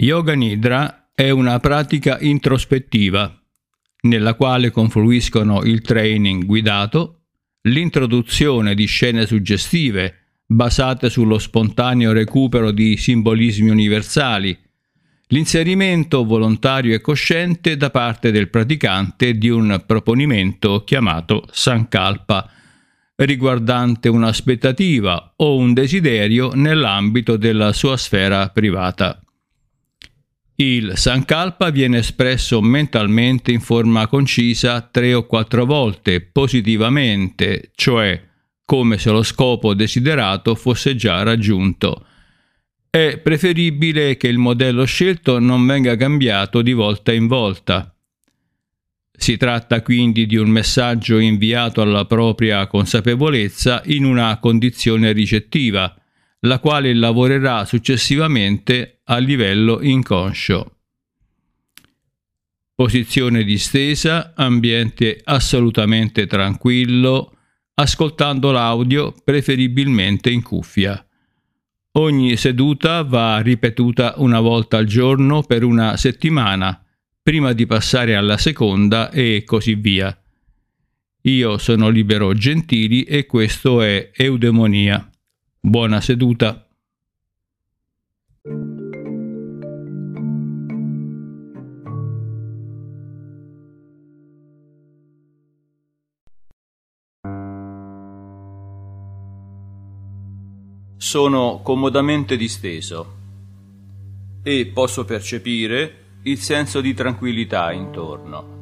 Yoga Nidra è una pratica introspettiva nella quale confluiscono il training guidato, l'introduzione di scene suggestive basate sullo spontaneo recupero di simbolismi universali, l'inserimento volontario e cosciente da parte del praticante di un proponimento chiamato Sankalpa, riguardante un'aspettativa o un desiderio nell'ambito della sua sfera privata. Il Sankalpa viene espresso mentalmente in forma concisa tre o quattro volte positivamente, cioè come se lo scopo desiderato fosse già raggiunto. È preferibile che il modello scelto non venga cambiato di volta in volta. Si tratta quindi di un messaggio inviato alla propria consapevolezza in una condizione ricettiva, la quale lavorerà successivamente a livello inconscio. Posizione distesa, ambiente assolutamente tranquillo, ascoltando l'audio preferibilmente in cuffia. Ogni seduta va ripetuta una volta al giorno per una settimana, prima di passare alla seconda e così via. Io sono libero gentili e questo è eudemonia. Buona seduta. Sono comodamente disteso e posso percepire il senso di tranquillità intorno.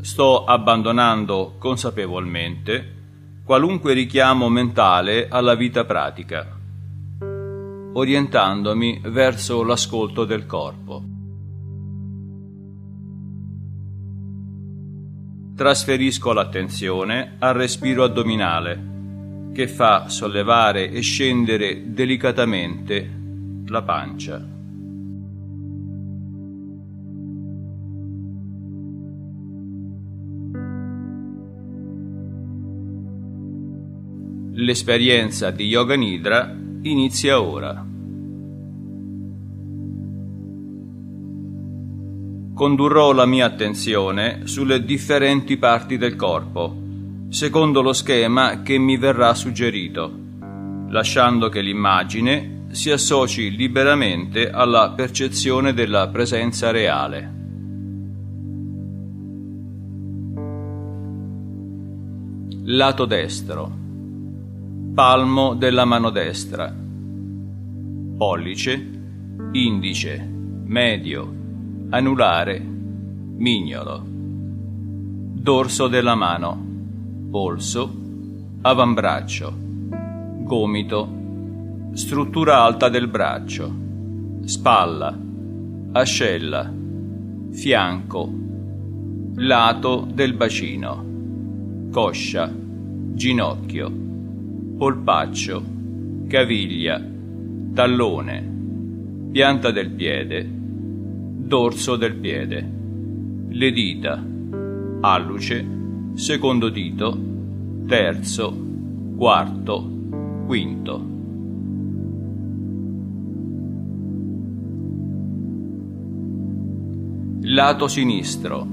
Sto abbandonando consapevolmente qualunque richiamo mentale alla vita pratica, orientandomi verso l'ascolto del corpo. Trasferisco l'attenzione al respiro addominale, che fa sollevare e scendere delicatamente la pancia. L'esperienza di Yoga Nidra inizia ora. Condurrò la mia attenzione sulle differenti parti del corpo, secondo lo schema che mi verrà suggerito, lasciando che l'immagine si associ liberamente alla percezione della presenza reale. Lato destro palmo della mano destra, pollice, indice, medio, anulare, mignolo, dorso della mano, polso, avambraccio, gomito, struttura alta del braccio, spalla, ascella, fianco, lato del bacino, coscia, ginocchio polpaccio, caviglia, tallone, pianta del piede, dorso del piede, le dita, alluce, secondo dito, terzo, quarto, quinto. Lato sinistro,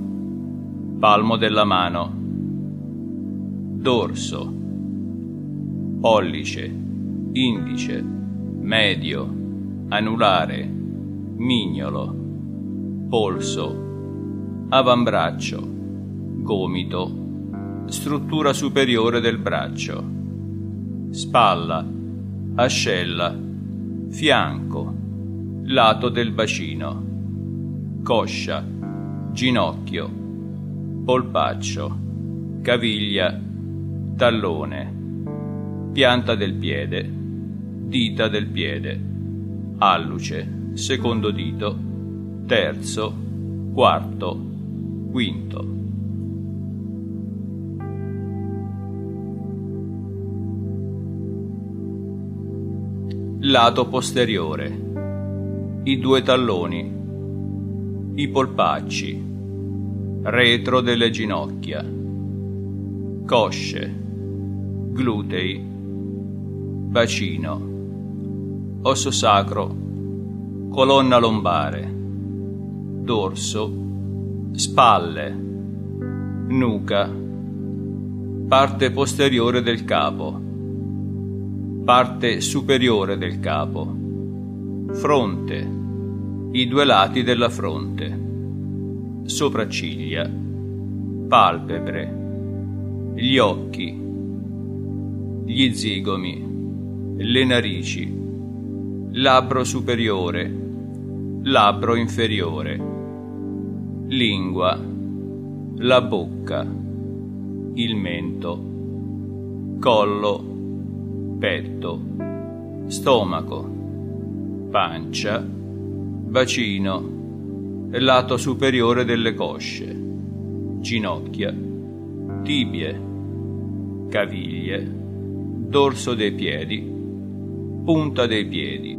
palmo della mano, dorso, pollice, indice, medio, anulare, mignolo, polso, avambraccio, gomito, struttura superiore del braccio, spalla, ascella, fianco, lato del bacino, coscia, ginocchio, polpaccio, caviglia, tallone pianta del piede, dita del piede, alluce, secondo dito, terzo, quarto, quinto. Lato posteriore. I due talloni. I polpacci. Retro delle ginocchia. Cosce. Glutei bacino, osso sacro, colonna lombare, dorso, spalle, nuca, parte posteriore del capo, parte superiore del capo, fronte, i due lati della fronte, sopracciglia, palpebre, gli occhi, gli zigomi, le narici, labbro superiore, labbro inferiore, lingua, la bocca, il mento, collo, petto, stomaco, pancia, bacino, lato superiore delle cosce, ginocchia, tibie, caviglie, dorso dei piedi, punta dei piedi.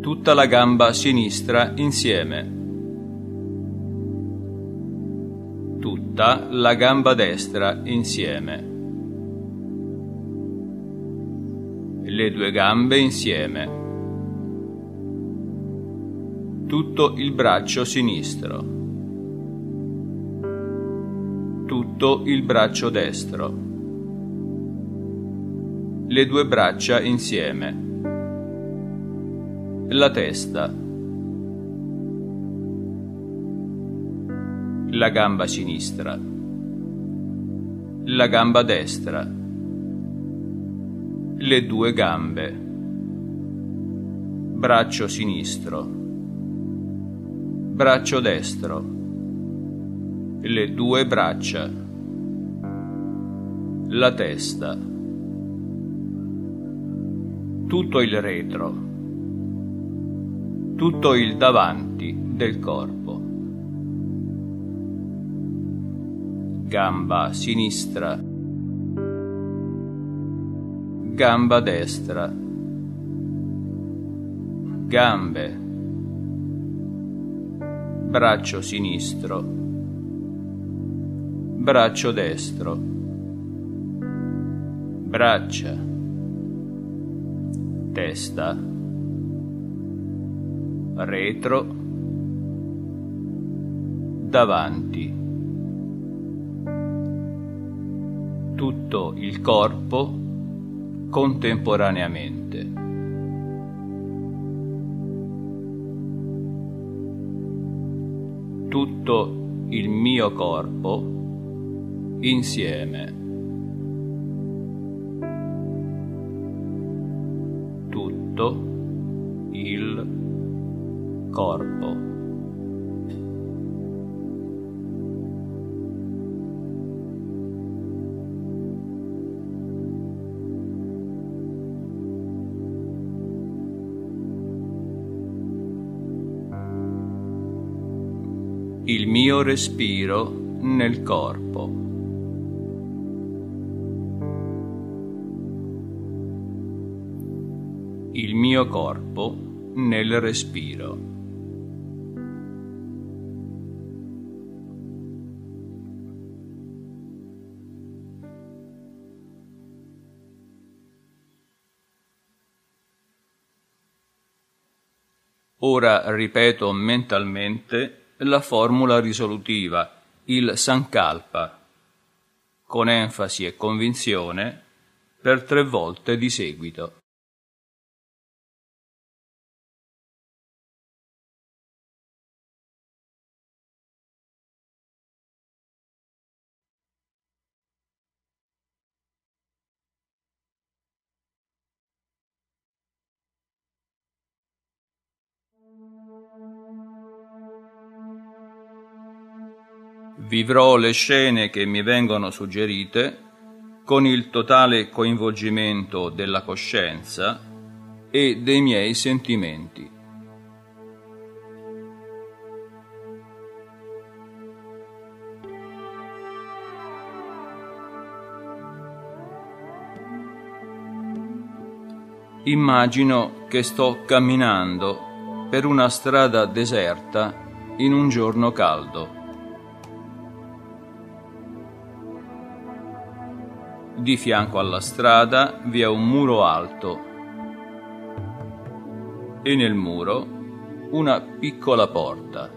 Tutta la gamba sinistra insieme. Tutta la gamba destra insieme. le due gambe insieme. Tutto il braccio sinistro. Tutto il braccio destro. Le due braccia insieme. La testa. La gamba sinistra. La gamba destra le due gambe, braccio sinistro, braccio destro, le due braccia, la testa, tutto il retro, tutto il davanti del corpo. Gamba sinistra gamba destra, gambe, braccio sinistro, braccio destro, braccia, testa, retro, davanti. Tutto il corpo contemporaneamente. Tutto il mio corpo insieme. Tutto il corpo. il mio respiro nel corpo. Il mio corpo nel respiro. Ora ripeto mentalmente la formula risolutiva, il Sankalpa, con enfasi e convinzione, per tre volte di seguito. Vivrò le scene che mi vengono suggerite con il totale coinvolgimento della coscienza e dei miei sentimenti. Immagino che sto camminando per una strada deserta in un giorno caldo. Di fianco alla strada vi è un muro alto e nel muro una piccola porta.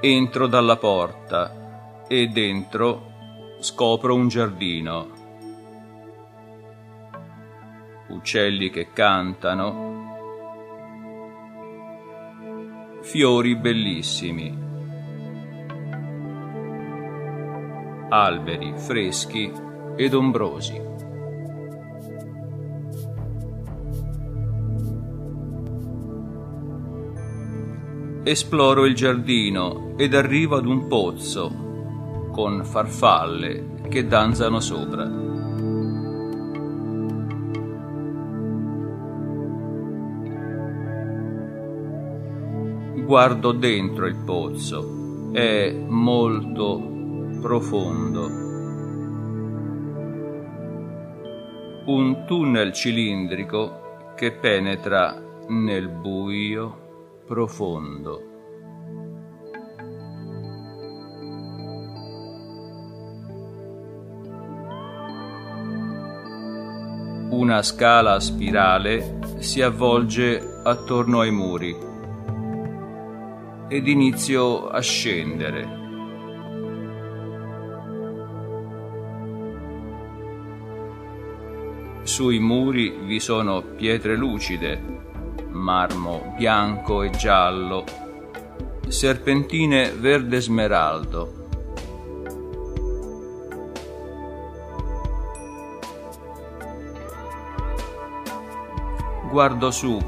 Entro dalla porta e dentro scopro un giardino. Uccelli che cantano, fiori bellissimi, alberi freschi ed ombrosi. Esploro il giardino ed arrivo ad un pozzo con farfalle che danzano sopra. Guardo dentro il pozzo, è molto profondo. Un tunnel cilindrico che penetra nel buio profondo. Una scala spirale si avvolge attorno ai muri ed inizio a scendere. Sui muri vi sono pietre lucide marmo bianco e giallo, serpentine verde smeraldo. Guardo su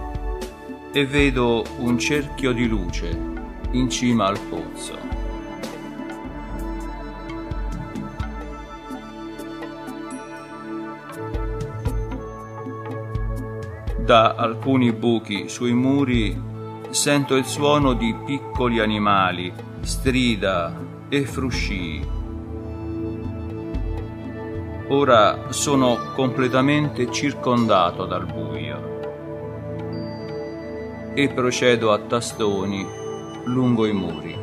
e vedo un cerchio di luce in cima al pozzo. Da alcuni buchi sui muri sento il suono di piccoli animali, strida e fruscii. Ora sono completamente circondato dal buio e procedo a tastoni lungo i muri.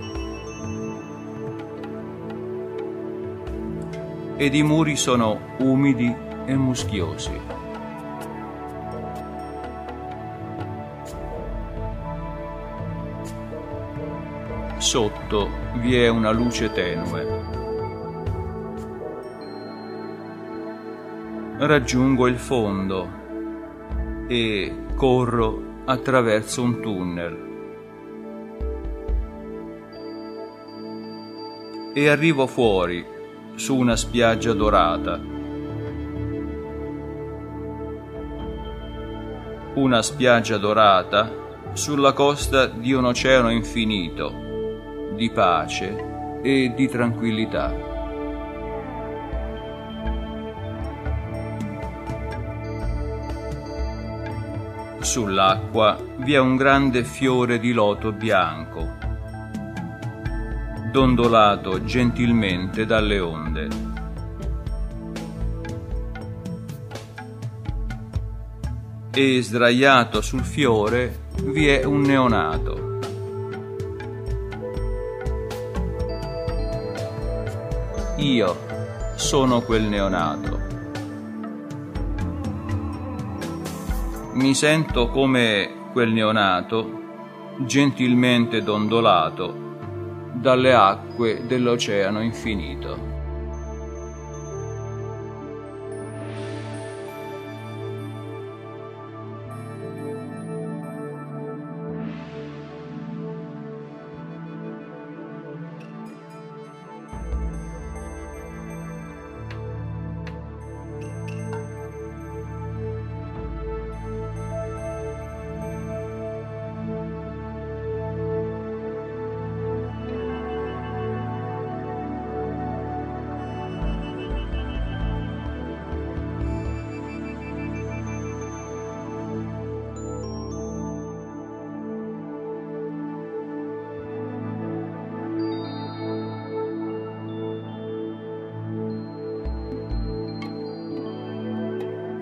Ed i muri sono umidi e muschiosi. Sotto vi è una luce tenue. Raggiungo il fondo e corro attraverso un tunnel. E arrivo fuori su una spiaggia dorata. Una spiaggia dorata sulla costa di un oceano infinito di pace e di tranquillità. Sull'acqua vi è un grande fiore di loto bianco, dondolato gentilmente dalle onde. E sdraiato sul fiore vi è un neonato Io sono quel neonato. Mi sento come quel neonato, gentilmente dondolato dalle acque dell'oceano infinito.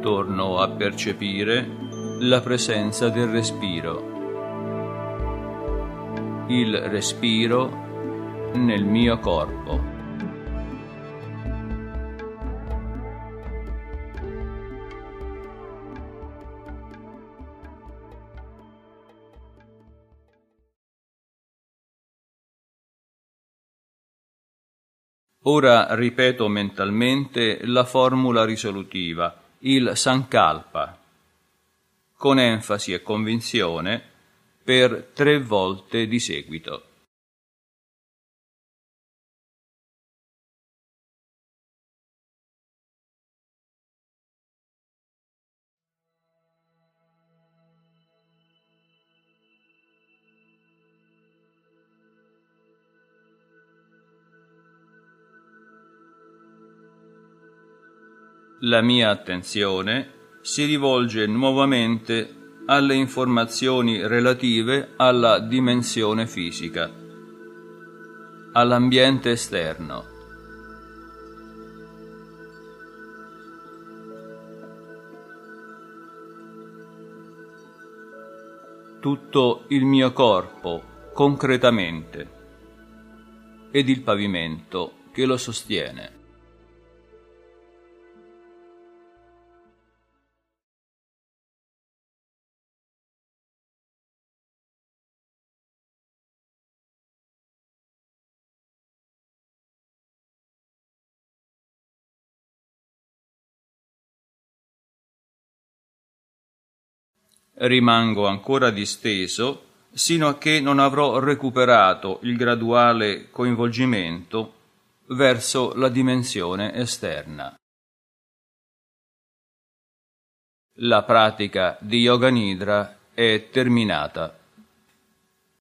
Torno a percepire la presenza del respiro. il respiro nel mio corpo. Ora ripeto mentalmente la formula risolutiva, il Sankalpa, con enfasi e convinzione per tre volte di seguito. La mia attenzione si rivolge nuovamente alle informazioni relative alla dimensione fisica, all'ambiente esterno. Tutto il mio corpo concretamente ed il pavimento che lo sostiene. Rimango ancora disteso sino a che non avrò recuperato il graduale coinvolgimento verso la dimensione esterna. La pratica di Yoga Nidra è terminata.